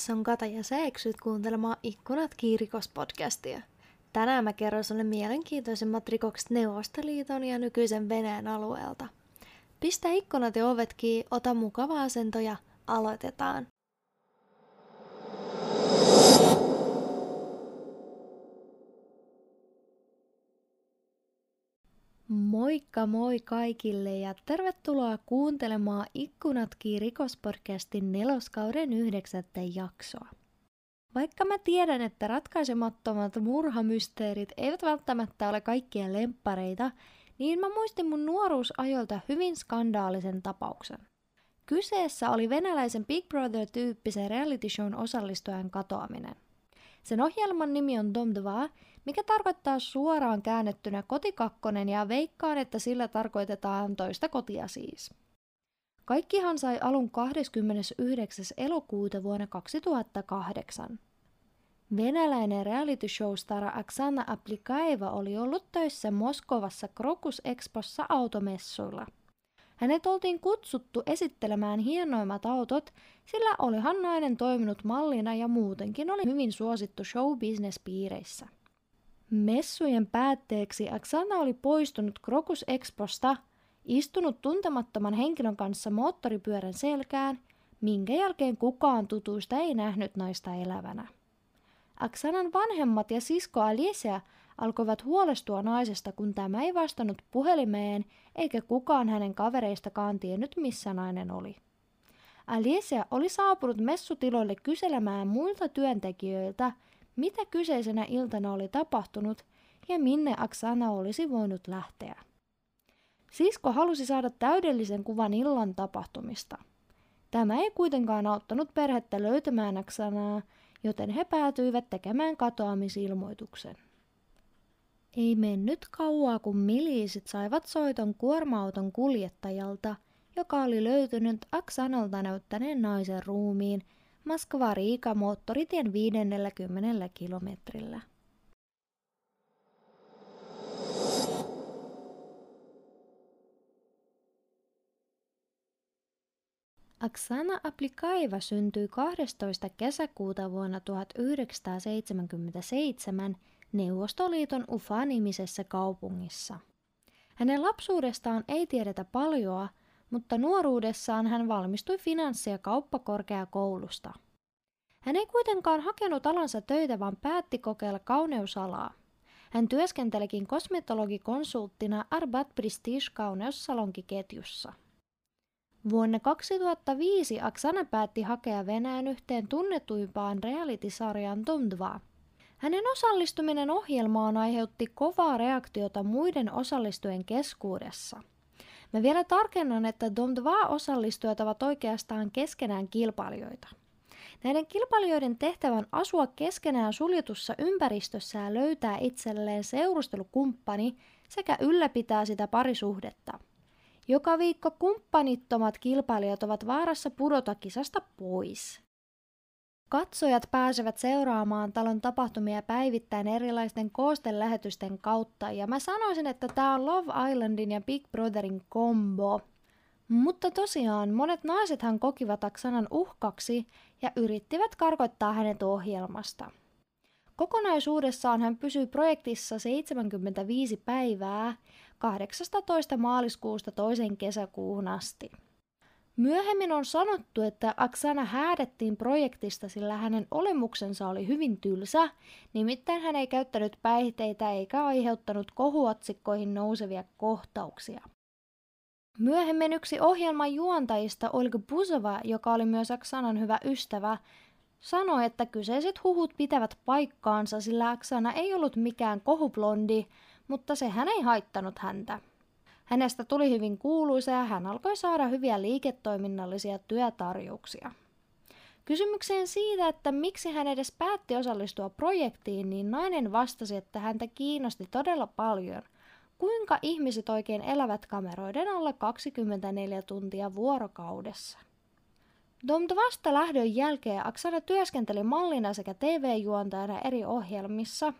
Tässä on Kata ja sä eksyt kuuntelemaan Ikkunat kiirikos-podcastia. Tänään mä kerron sulle mielenkiintoisemmat rikokset Neuvostoliiton ja nykyisen Venäjän alueelta. Pistä ikkunat ja ovet kiinni, ota mukava asento ja aloitetaan. Moikka moi kaikille ja tervetuloa kuuntelemaan Ikkunatkin rikospodcastin neloskauden yhdeksättä jaksoa. Vaikka mä tiedän, että ratkaisemattomat murhamysteerit eivät välttämättä ole kaikkien lemppareita, niin mä muistin mun nuoruusajolta hyvin skandaalisen tapauksen. Kyseessä oli venäläisen Big Brother-tyyppisen reality shown osallistujan katoaminen. Sen ohjelman nimi on Dom 2 mikä tarkoittaa suoraan käännettynä kotikakkonen ja veikkaan, että sillä tarkoitetaan toista kotia siis. Kaikkihan sai alun 29. elokuuta vuonna 2008. Venäläinen reality show star Aksana Aplikaeva oli ollut töissä Moskovassa Krokus Expossa automessuilla. Hänet oltiin kutsuttu esittelemään hienoimmat autot, sillä olihan nainen toiminut mallina ja muutenkin oli hyvin suosittu show-business-piireissä. Messujen päätteeksi Aksana oli poistunut Krokus Exposta, istunut tuntemattoman henkilön kanssa moottoripyörän selkään, minkä jälkeen kukaan tutuista ei nähnyt naista elävänä. Aksanan vanhemmat ja sisko Alicia alkoivat huolestua naisesta, kun tämä ei vastannut puhelimeen, eikä kukaan hänen kavereistakaan tiennyt, missä nainen oli. Alicia oli saapunut messutiloille kyselemään muilta työntekijöiltä, mitä kyseisenä iltana oli tapahtunut ja minne Aksana olisi voinut lähteä. Sisko halusi saada täydellisen kuvan illan tapahtumista. Tämä ei kuitenkaan auttanut perhettä löytämään Aksanaa, joten he päätyivät tekemään katoamisilmoituksen. Ei mennyt kauaa, kun miliisit saivat soiton kuorma-auton kuljettajalta, joka oli löytynyt Aksanalta näyttäneen naisen ruumiin – Moskva-Riika moottoritien 50 kilometrillä. Aksana Aplikaiva syntyi 12. kesäkuuta vuonna 1977 Neuvostoliiton Ufa-nimisessä kaupungissa. Hänen lapsuudestaan ei tiedetä paljoa, mutta nuoruudessaan hän valmistui finanssi- ja kauppakorkeakoulusta. Hän ei kuitenkaan hakenut alansa töitä, vaan päätti kokeilla kauneusalaa. Hän työskentelikin kosmetologikonsulttina Arbat Prestige kauneussalonkiketjussa. Vuonna 2005 Aksana päätti hakea Venäjän yhteen tunnetuimpaan reality-sarjaan Tumdva. Hänen osallistuminen ohjelmaan aiheutti kovaa reaktiota muiden osallistujien keskuudessa – Mä vielä tarkennan, että Dom 2 osallistujat ovat oikeastaan keskenään kilpailijoita. Näiden kilpailijoiden tehtävän asua keskenään suljetussa ympäristössä ja löytää itselleen seurustelukumppani sekä ylläpitää sitä parisuhdetta. Joka viikko kumppanittomat kilpailijat ovat vaarassa pudota kisasta pois. Katsojat pääsevät seuraamaan talon tapahtumia päivittäin erilaisten koostelähetysten kautta, ja mä sanoisin, että tämä on Love Islandin ja Big Brotherin kombo. Mutta tosiaan, monet naisethan kokivat Aksanan uhkaksi ja yrittivät karkottaa hänet ohjelmasta. Kokonaisuudessaan hän pysyi projektissa 75 päivää 18. maaliskuusta toisen kesäkuuhun asti. Myöhemmin on sanottu, että Aksana häädettiin projektista, sillä hänen olemuksensa oli hyvin tylsä, nimittäin hän ei käyttänyt päihteitä eikä aiheuttanut kohuotsikkoihin nousevia kohtauksia. Myöhemmin yksi ohjelman juontajista Olga Buzova, joka oli myös Aksanan hyvä ystävä, sanoi, että kyseiset huhut pitävät paikkaansa, sillä Aksana ei ollut mikään kohublondi, mutta sehän ei haittanut häntä. Hänestä tuli hyvin kuuluisa ja hän alkoi saada hyviä liiketoiminnallisia työtarjouksia. Kysymykseen siitä, että miksi hän edes päätti osallistua projektiin, niin nainen vastasi, että häntä kiinnosti todella paljon, kuinka ihmiset oikein elävät kameroiden alla 24 tuntia vuorokaudessa. Domt vasta lähdön jälkeen Aksana työskenteli mallina sekä TV-juontajana eri ohjelmissa,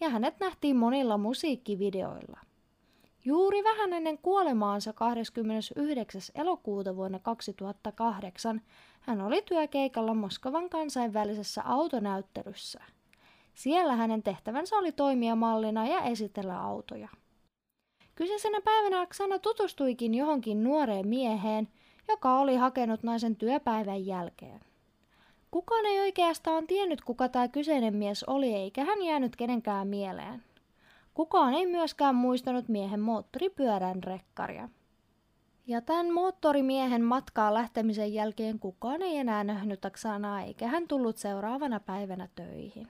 ja hänet nähtiin monilla musiikkivideoilla – Juuri vähän ennen kuolemaansa 29. elokuuta vuonna 2008 hän oli työkeikalla Moskovan kansainvälisessä autonäyttelyssä. Siellä hänen tehtävänsä oli toimia mallina ja esitellä autoja. Kyseisenä päivänä Aksana tutustuikin johonkin nuoreen mieheen, joka oli hakenut naisen työpäivän jälkeen. Kukaan ei oikeastaan tiennyt, kuka tämä kyseinen mies oli, eikä hän jäänyt kenenkään mieleen. Kukaan ei myöskään muistanut miehen moottoripyörän rekkaria. Ja tämän moottorimiehen matkaa lähtemisen jälkeen kukaan ei enää nähnyt Aksanaa eikä hän tullut seuraavana päivänä töihin.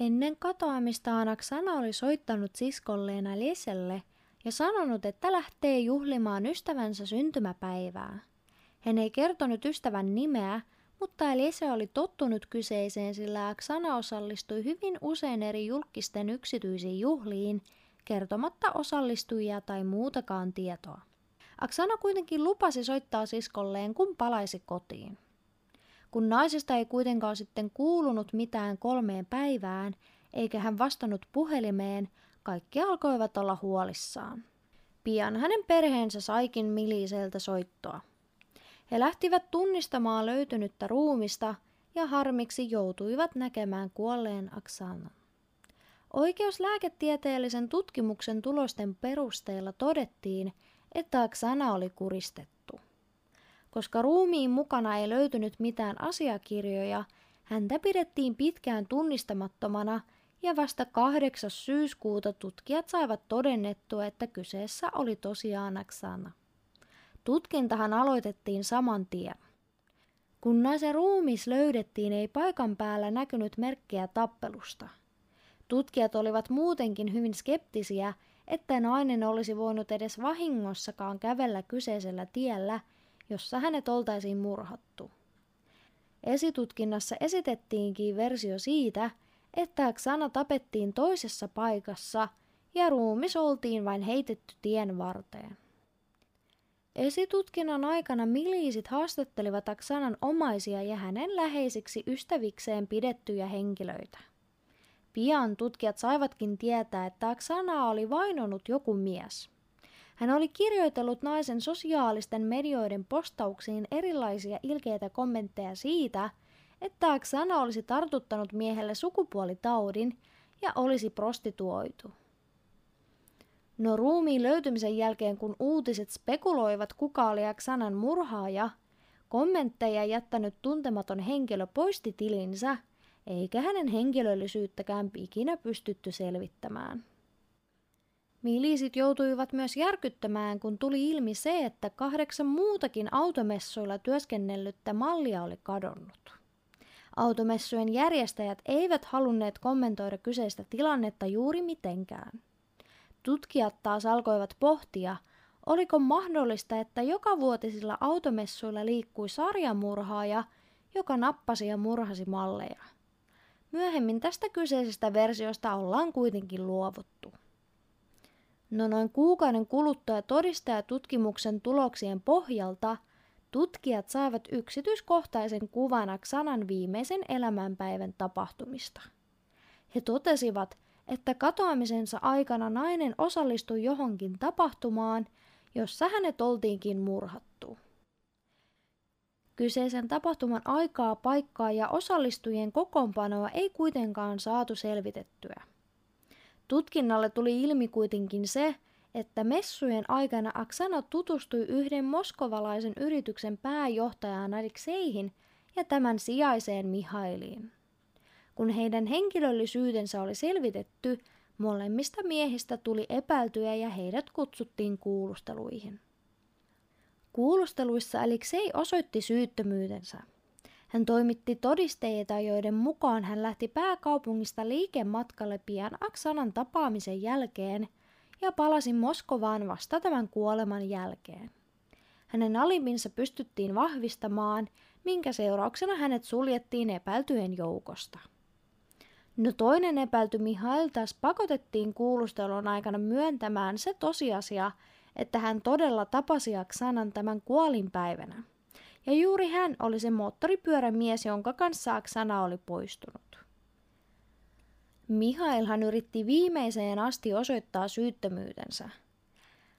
Ennen katoamistaan Aksana oli soittanut siskolleen Liselle ja sanonut, että lähtee juhlimaan ystävänsä syntymäpäivää. Hän ei kertonut ystävän nimeä, mutta Elise oli tottunut kyseiseen, sillä Aksana osallistui hyvin usein eri julkisten yksityisiin juhliin, kertomatta osallistujia tai muutakaan tietoa. Aksana kuitenkin lupasi soittaa siskolleen, kun palaisi kotiin. Kun naisesta ei kuitenkaan sitten kuulunut mitään kolmeen päivään, eikä hän vastannut puhelimeen, kaikki alkoivat olla huolissaan. Pian hänen perheensä saikin Miliseltä soittoa. He lähtivät tunnistamaan löytynyttä ruumista ja harmiksi joutuivat näkemään kuolleen Aksanan. Oikeuslääketieteellisen tutkimuksen tulosten perusteella todettiin, että Aksana oli kuristettu. Koska ruumiin mukana ei löytynyt mitään asiakirjoja, häntä pidettiin pitkään tunnistamattomana ja vasta 8. syyskuuta tutkijat saivat todennettua, että kyseessä oli tosiaan Aksana. Tutkintahan aloitettiin saman tien. Kun naisen ruumis löydettiin, ei paikan päällä näkynyt merkkejä tappelusta. Tutkijat olivat muutenkin hyvin skeptisiä, että nainen olisi voinut edes vahingossakaan kävellä kyseisellä tiellä, jossa hänet oltaisiin murhattu. Esitutkinnassa esitettiinkin versio siitä, että Xana tapettiin toisessa paikassa ja ruumis oltiin vain heitetty tien varteen. Esitutkinnan aikana miliisit haastattelivat Aksanan omaisia ja hänen läheisiksi ystävikseen pidettyjä henkilöitä. Pian tutkijat saivatkin tietää, että Aksana oli vainonut joku mies. Hän oli kirjoitellut naisen sosiaalisten medioiden postauksiin erilaisia ilkeitä kommentteja siitä, että Aksana olisi tartuttanut miehelle sukupuolitaudin ja olisi prostituoitu. No ruumiin löytymisen jälkeen, kun uutiset spekuloivat kuka oli Aksanan murhaaja, kommentteja jättänyt tuntematon henkilö poisti tilinsä, eikä hänen henkilöllisyyttäkään ikinä pystytty selvittämään. Miliisit joutuivat myös järkyttämään, kun tuli ilmi se, että kahdeksan muutakin automessuilla työskennellyttä mallia oli kadonnut. Automessujen järjestäjät eivät halunneet kommentoida kyseistä tilannetta juuri mitenkään. Tutkijat taas alkoivat pohtia, oliko mahdollista, että joka vuotisilla automessuilla liikkui sarjamurhaaja, joka nappasi ja murhasi malleja. Myöhemmin tästä kyseisestä versiosta ollaan kuitenkin luovuttu. No noin kuukauden kuluttua todistajatutkimuksen tuloksien pohjalta tutkijat saivat yksityiskohtaisen kuvan Aksanan viimeisen elämänpäivän tapahtumista. He totesivat, että katoamisensa aikana nainen osallistui johonkin tapahtumaan, jossa hänet oltiinkin murhattu. Kyseisen tapahtuman aikaa, paikkaa ja osallistujien kokoonpanoa ei kuitenkaan saatu selvitettyä. Tutkinnalle tuli ilmi kuitenkin se, että messujen aikana Aksana tutustui yhden moskovalaisen yrityksen pääjohtajaan Alexeihin ja tämän sijaiseen Mihailiin. Kun heidän henkilöllisyytensä oli selvitetty, molemmista miehistä tuli epäiltyjä ja heidät kutsuttiin kuulusteluihin. Kuulusteluissa Alexei osoitti syyttömyytensä. Hän toimitti todisteita, joiden mukaan hän lähti pääkaupungista liikematkalle pian Aksanan tapaamisen jälkeen ja palasi Moskovaan vasta tämän kuoleman jälkeen. Hänen alimpinsa pystyttiin vahvistamaan, minkä seurauksena hänet suljettiin epäiltyjen joukosta. No toinen epäilty Mihail taas pakotettiin kuulustelun aikana myöntämään se tosiasia, että hän todella tapasi Aksanan tämän kuolinpäivänä. ja juuri hän oli se moottoripyörämies, jonka kanssa Aksana oli poistunut. Mihailhan yritti viimeiseen asti osoittaa syyttömyytensä.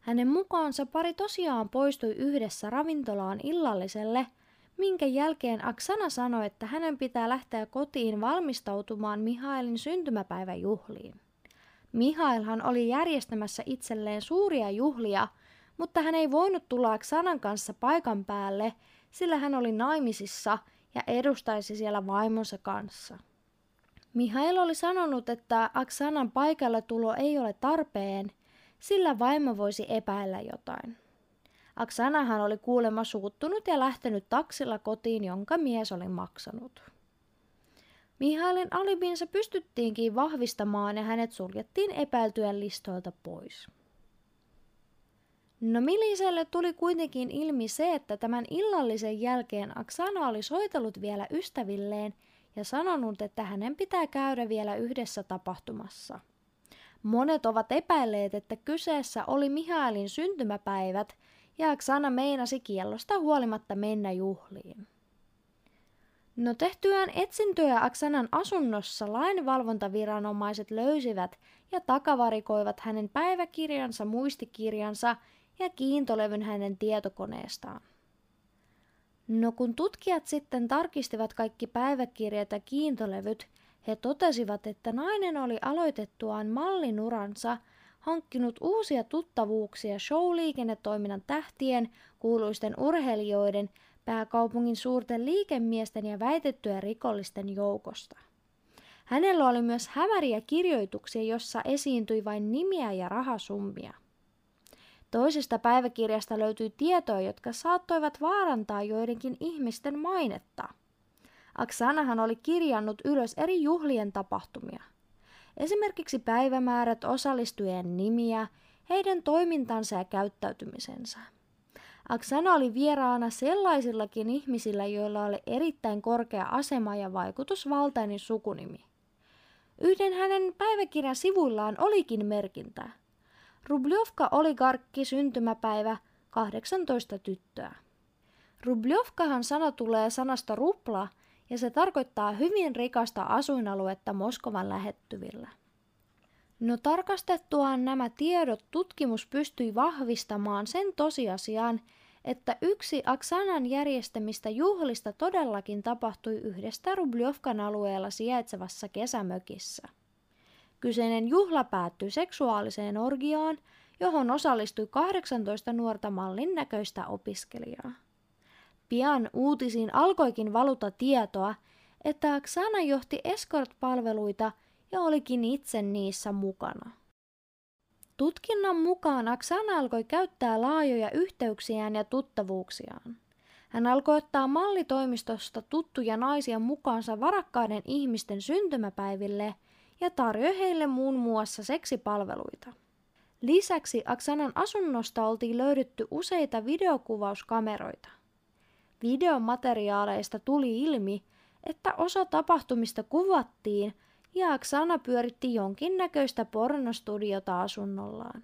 Hänen mukaansa pari tosiaan poistui yhdessä ravintolaan illalliselle, minkä jälkeen Aksana sanoi, että hänen pitää lähteä kotiin valmistautumaan Mihailin syntymäpäiväjuhliin. Mihailhan oli järjestämässä itselleen suuria juhlia, mutta hän ei voinut tulla Aksanan kanssa paikan päälle, sillä hän oli naimisissa ja edustaisi siellä vaimonsa kanssa. Mihail oli sanonut, että Aksanan paikalle tulo ei ole tarpeen, sillä vaimo voisi epäillä jotain. Aksanahan oli kuulemma suuttunut ja lähtenyt taksilla kotiin, jonka mies oli maksanut. Mihailin alibinsa pystyttiinkin vahvistamaan ja hänet suljettiin epäiltyjen listoilta pois. No Miliselle tuli kuitenkin ilmi se, että tämän illallisen jälkeen Aksana oli soitellut vielä ystävilleen ja sanonut, että hänen pitää käydä vielä yhdessä tapahtumassa. Monet ovat epäilleet, että kyseessä oli Mihailin syntymäpäivät ja Aksana meinasi kiellosta huolimatta mennä juhliin. No tehtyään etsintöjä Aksanan asunnossa lainvalvontaviranomaiset löysivät ja takavarikoivat hänen päiväkirjansa, muistikirjansa ja kiintolevyn hänen tietokoneestaan. No kun tutkijat sitten tarkistivat kaikki päiväkirjat ja kiintolevyt, he totesivat, että nainen oli aloitettuaan mallinuransa hankkinut uusia tuttavuuksia show-liikennetoiminnan tähtien, kuuluisten urheilijoiden, pääkaupungin suurten liikemiesten ja väitettyjen rikollisten joukosta. Hänellä oli myös hämäriä kirjoituksia, jossa esiintyi vain nimiä ja rahasummia. Toisesta päiväkirjasta löytyi tietoja, jotka saattoivat vaarantaa joidenkin ihmisten mainetta. Aksanahan oli kirjannut ylös eri juhlien tapahtumia. Esimerkiksi päivämäärät, osallistujien nimiä, heidän toimintansa ja käyttäytymisensä. Aksana oli vieraana sellaisillakin ihmisillä, joilla oli erittäin korkea asema ja vaikutusvaltainen sukunimi. Yhden hänen päiväkirjan sivuillaan olikin merkintä – Rubljovka oligarkki syntymäpäivä 18 tyttöä. Rubljovkahan sana tulee sanasta rupla ja se tarkoittaa hyvin rikasta asuinaluetta Moskovan lähettyvillä. No tarkastettuaan nämä tiedot tutkimus pystyi vahvistamaan sen tosiasian, että yksi Aksanan järjestämistä juhlista todellakin tapahtui yhdestä Rubljovkan alueella sijaitsevassa kesämökissä. Kyseinen juhla päättyi seksuaaliseen orgiaan, johon osallistui 18 nuorta mallin näköistä opiskelijaa. Pian uutisiin alkoikin valuta tietoa, että Aksana johti escort-palveluita ja olikin itse niissä mukana. Tutkinnan mukaan Aksana alkoi käyttää laajoja yhteyksiään ja tuttavuuksiaan. Hän alkoi ottaa mallitoimistosta tuttuja naisia mukaansa varakkaiden ihmisten syntymäpäiville – ja tarjoi heille muun muassa seksipalveluita. Lisäksi Aksanan asunnosta oltiin löydetty useita videokuvauskameroita. Videomateriaaleista tuli ilmi, että osa tapahtumista kuvattiin ja Aksana pyöritti jonkinnäköistä pornostudiota asunnollaan.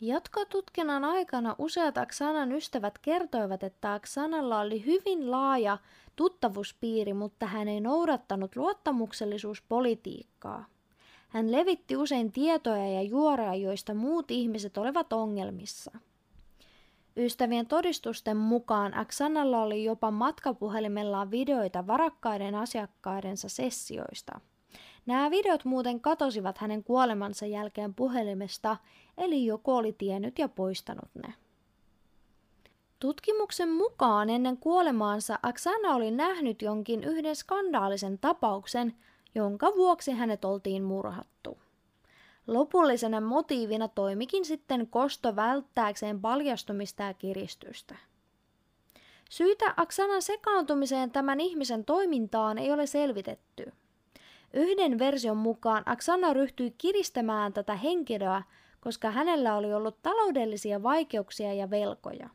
Jatkotutkinnan aikana useat Aksanan ystävät kertoivat, että Aksanalla oli hyvin laaja tuttavuuspiiri, mutta hän ei noudattanut luottamuksellisuuspolitiikkaa. Hän levitti usein tietoja ja juorea, joista muut ihmiset olivat ongelmissa. Ystävien todistusten mukaan Aksanalla oli jopa matkapuhelimellaan videoita varakkaiden asiakkaidensa sessioista. Nämä videot muuten katosivat hänen kuolemansa jälkeen puhelimesta, eli joku oli tiennyt ja poistanut ne. Tutkimuksen mukaan ennen kuolemaansa Aksana oli nähnyt jonkin yhden skandaalisen tapauksen, jonka vuoksi hänet oltiin murhattu. Lopullisena motiivina toimikin sitten kosto välttääkseen paljastumista ja kiristystä. Syitä Aksanan sekaantumiseen tämän ihmisen toimintaan ei ole selvitetty. Yhden version mukaan Aksana ryhtyi kiristämään tätä henkilöä, koska hänellä oli ollut taloudellisia vaikeuksia ja velkoja.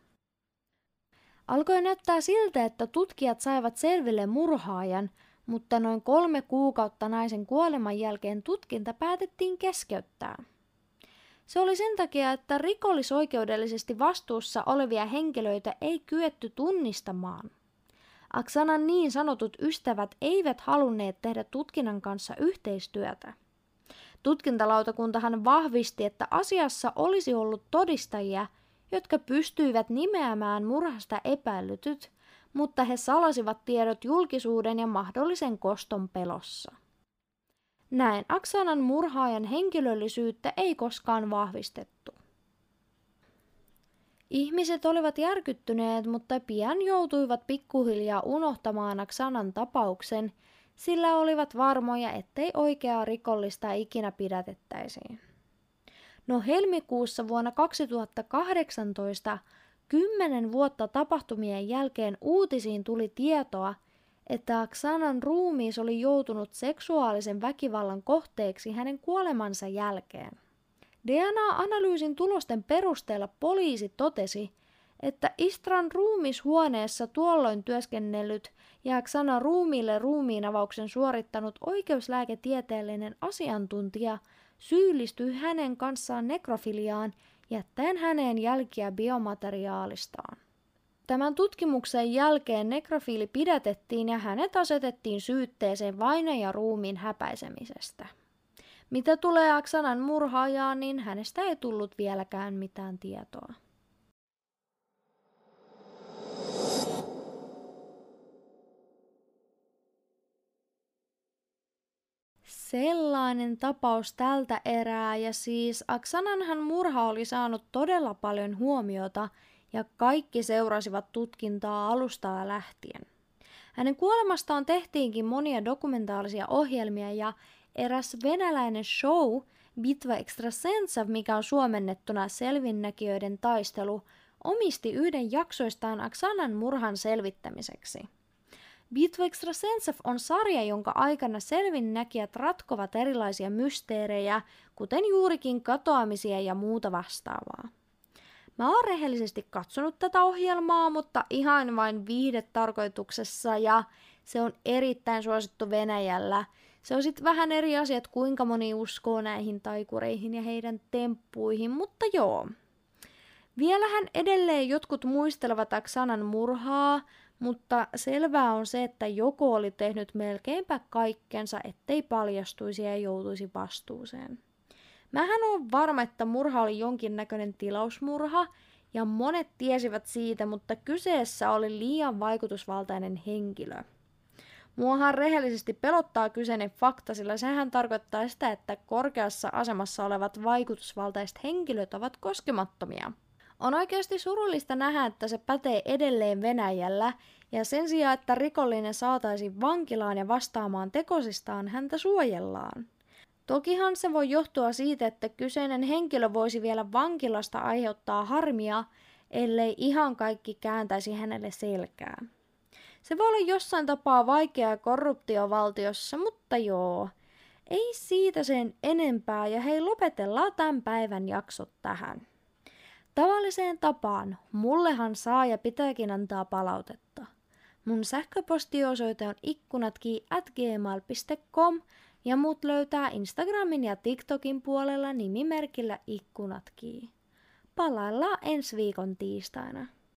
Alkoi näyttää siltä, että tutkijat saivat selville murhaajan, mutta noin kolme kuukautta naisen kuoleman jälkeen tutkinta päätettiin keskeyttää. Se oli sen takia, että rikollisoikeudellisesti vastuussa olevia henkilöitä ei kyetty tunnistamaan. Aksanan niin sanotut ystävät eivät halunneet tehdä tutkinnan kanssa yhteistyötä. Tutkintalautakuntahan vahvisti, että asiassa olisi ollut todistajia, jotka pystyivät nimeämään murhasta epäilytyt, mutta he salasivat tiedot julkisuuden ja mahdollisen koston pelossa. Näin Aksanan murhaajan henkilöllisyyttä ei koskaan vahvistettu. Ihmiset olivat järkyttyneet, mutta pian joutuivat pikkuhiljaa unohtamaan Aksanan tapauksen, sillä olivat varmoja, ettei oikeaa rikollista ikinä pidätettäisiin. No helmikuussa vuonna 2018, kymmenen vuotta tapahtumien jälkeen uutisiin tuli tietoa, että Aksanan ruumiis oli joutunut seksuaalisen väkivallan kohteeksi hänen kuolemansa jälkeen. DNA-analyysin tulosten perusteella poliisi totesi, että Istran ruumishuoneessa tuolloin työskennellyt ja Aksana ruumiille ruumiinavauksen suorittanut oikeuslääketieteellinen asiantuntija syyllistyi hänen kanssaan nekrofiliaan jättäen häneen jälkiä biomateriaalistaan. Tämän tutkimuksen jälkeen nekrofiili pidätettiin ja hänet asetettiin syytteeseen vainaja ruumiin häpäisemisestä. Mitä tulee Aksanan murhaajaan, niin hänestä ei tullut vieläkään mitään tietoa. Sellainen tapaus tältä erää ja siis Aksananhan murha oli saanut todella paljon huomiota ja kaikki seurasivat tutkintaa alusta lähtien. Hänen kuolemastaan tehtiinkin monia dokumentaalisia ohjelmia ja eräs venäläinen show Bitva Extrasensa, mikä on suomennettuna selvinnäkijöiden taistelu, omisti yhden jaksoistaan Aksanan murhan selvittämiseksi. Bitva Extrasensa on sarja, jonka aikana selvinnäkijät ratkovat erilaisia mysteerejä, kuten juurikin katoamisia ja muuta vastaavaa. Mä oon rehellisesti katsonut tätä ohjelmaa, mutta ihan vain viihdetarkoituksessa ja se on erittäin suosittu Venäjällä. Se on sitten vähän eri asiat, kuinka moni uskoo näihin taikureihin ja heidän temppuihin, mutta joo. Vielähän edelleen jotkut muistelevat Aksanan murhaa, mutta selvää on se, että joku oli tehnyt melkeinpä kaikkensa, ettei paljastuisi ja joutuisi vastuuseen. Mähän on varma, että murha oli jonkinnäköinen tilausmurha, ja monet tiesivät siitä, mutta kyseessä oli liian vaikutusvaltainen henkilö. Muahan rehellisesti pelottaa kyseinen fakta, sillä sehän tarkoittaa sitä, että korkeassa asemassa olevat vaikutusvaltaiset henkilöt ovat koskemattomia. On oikeasti surullista nähdä, että se pätee edelleen Venäjällä, ja sen sijaan, että rikollinen saataisiin vankilaan ja vastaamaan tekosistaan, häntä suojellaan. Tokihan se voi johtua siitä, että kyseinen henkilö voisi vielä vankilasta aiheuttaa harmia, ellei ihan kaikki kääntäisi hänelle selkää. Se voi olla jossain tapaa vaikeaa korruptiovaltiossa, mutta joo, ei siitä sen enempää ja hei lopetellaan tämän päivän jaksot tähän. Tavalliseen tapaan mullehan saa ja pitääkin antaa palautetta. Mun sähköpostiosoite on ikkunatki ja mut löytää Instagramin ja TikTokin puolella nimimerkillä ikkunatki. Palaillaan ensi viikon tiistaina.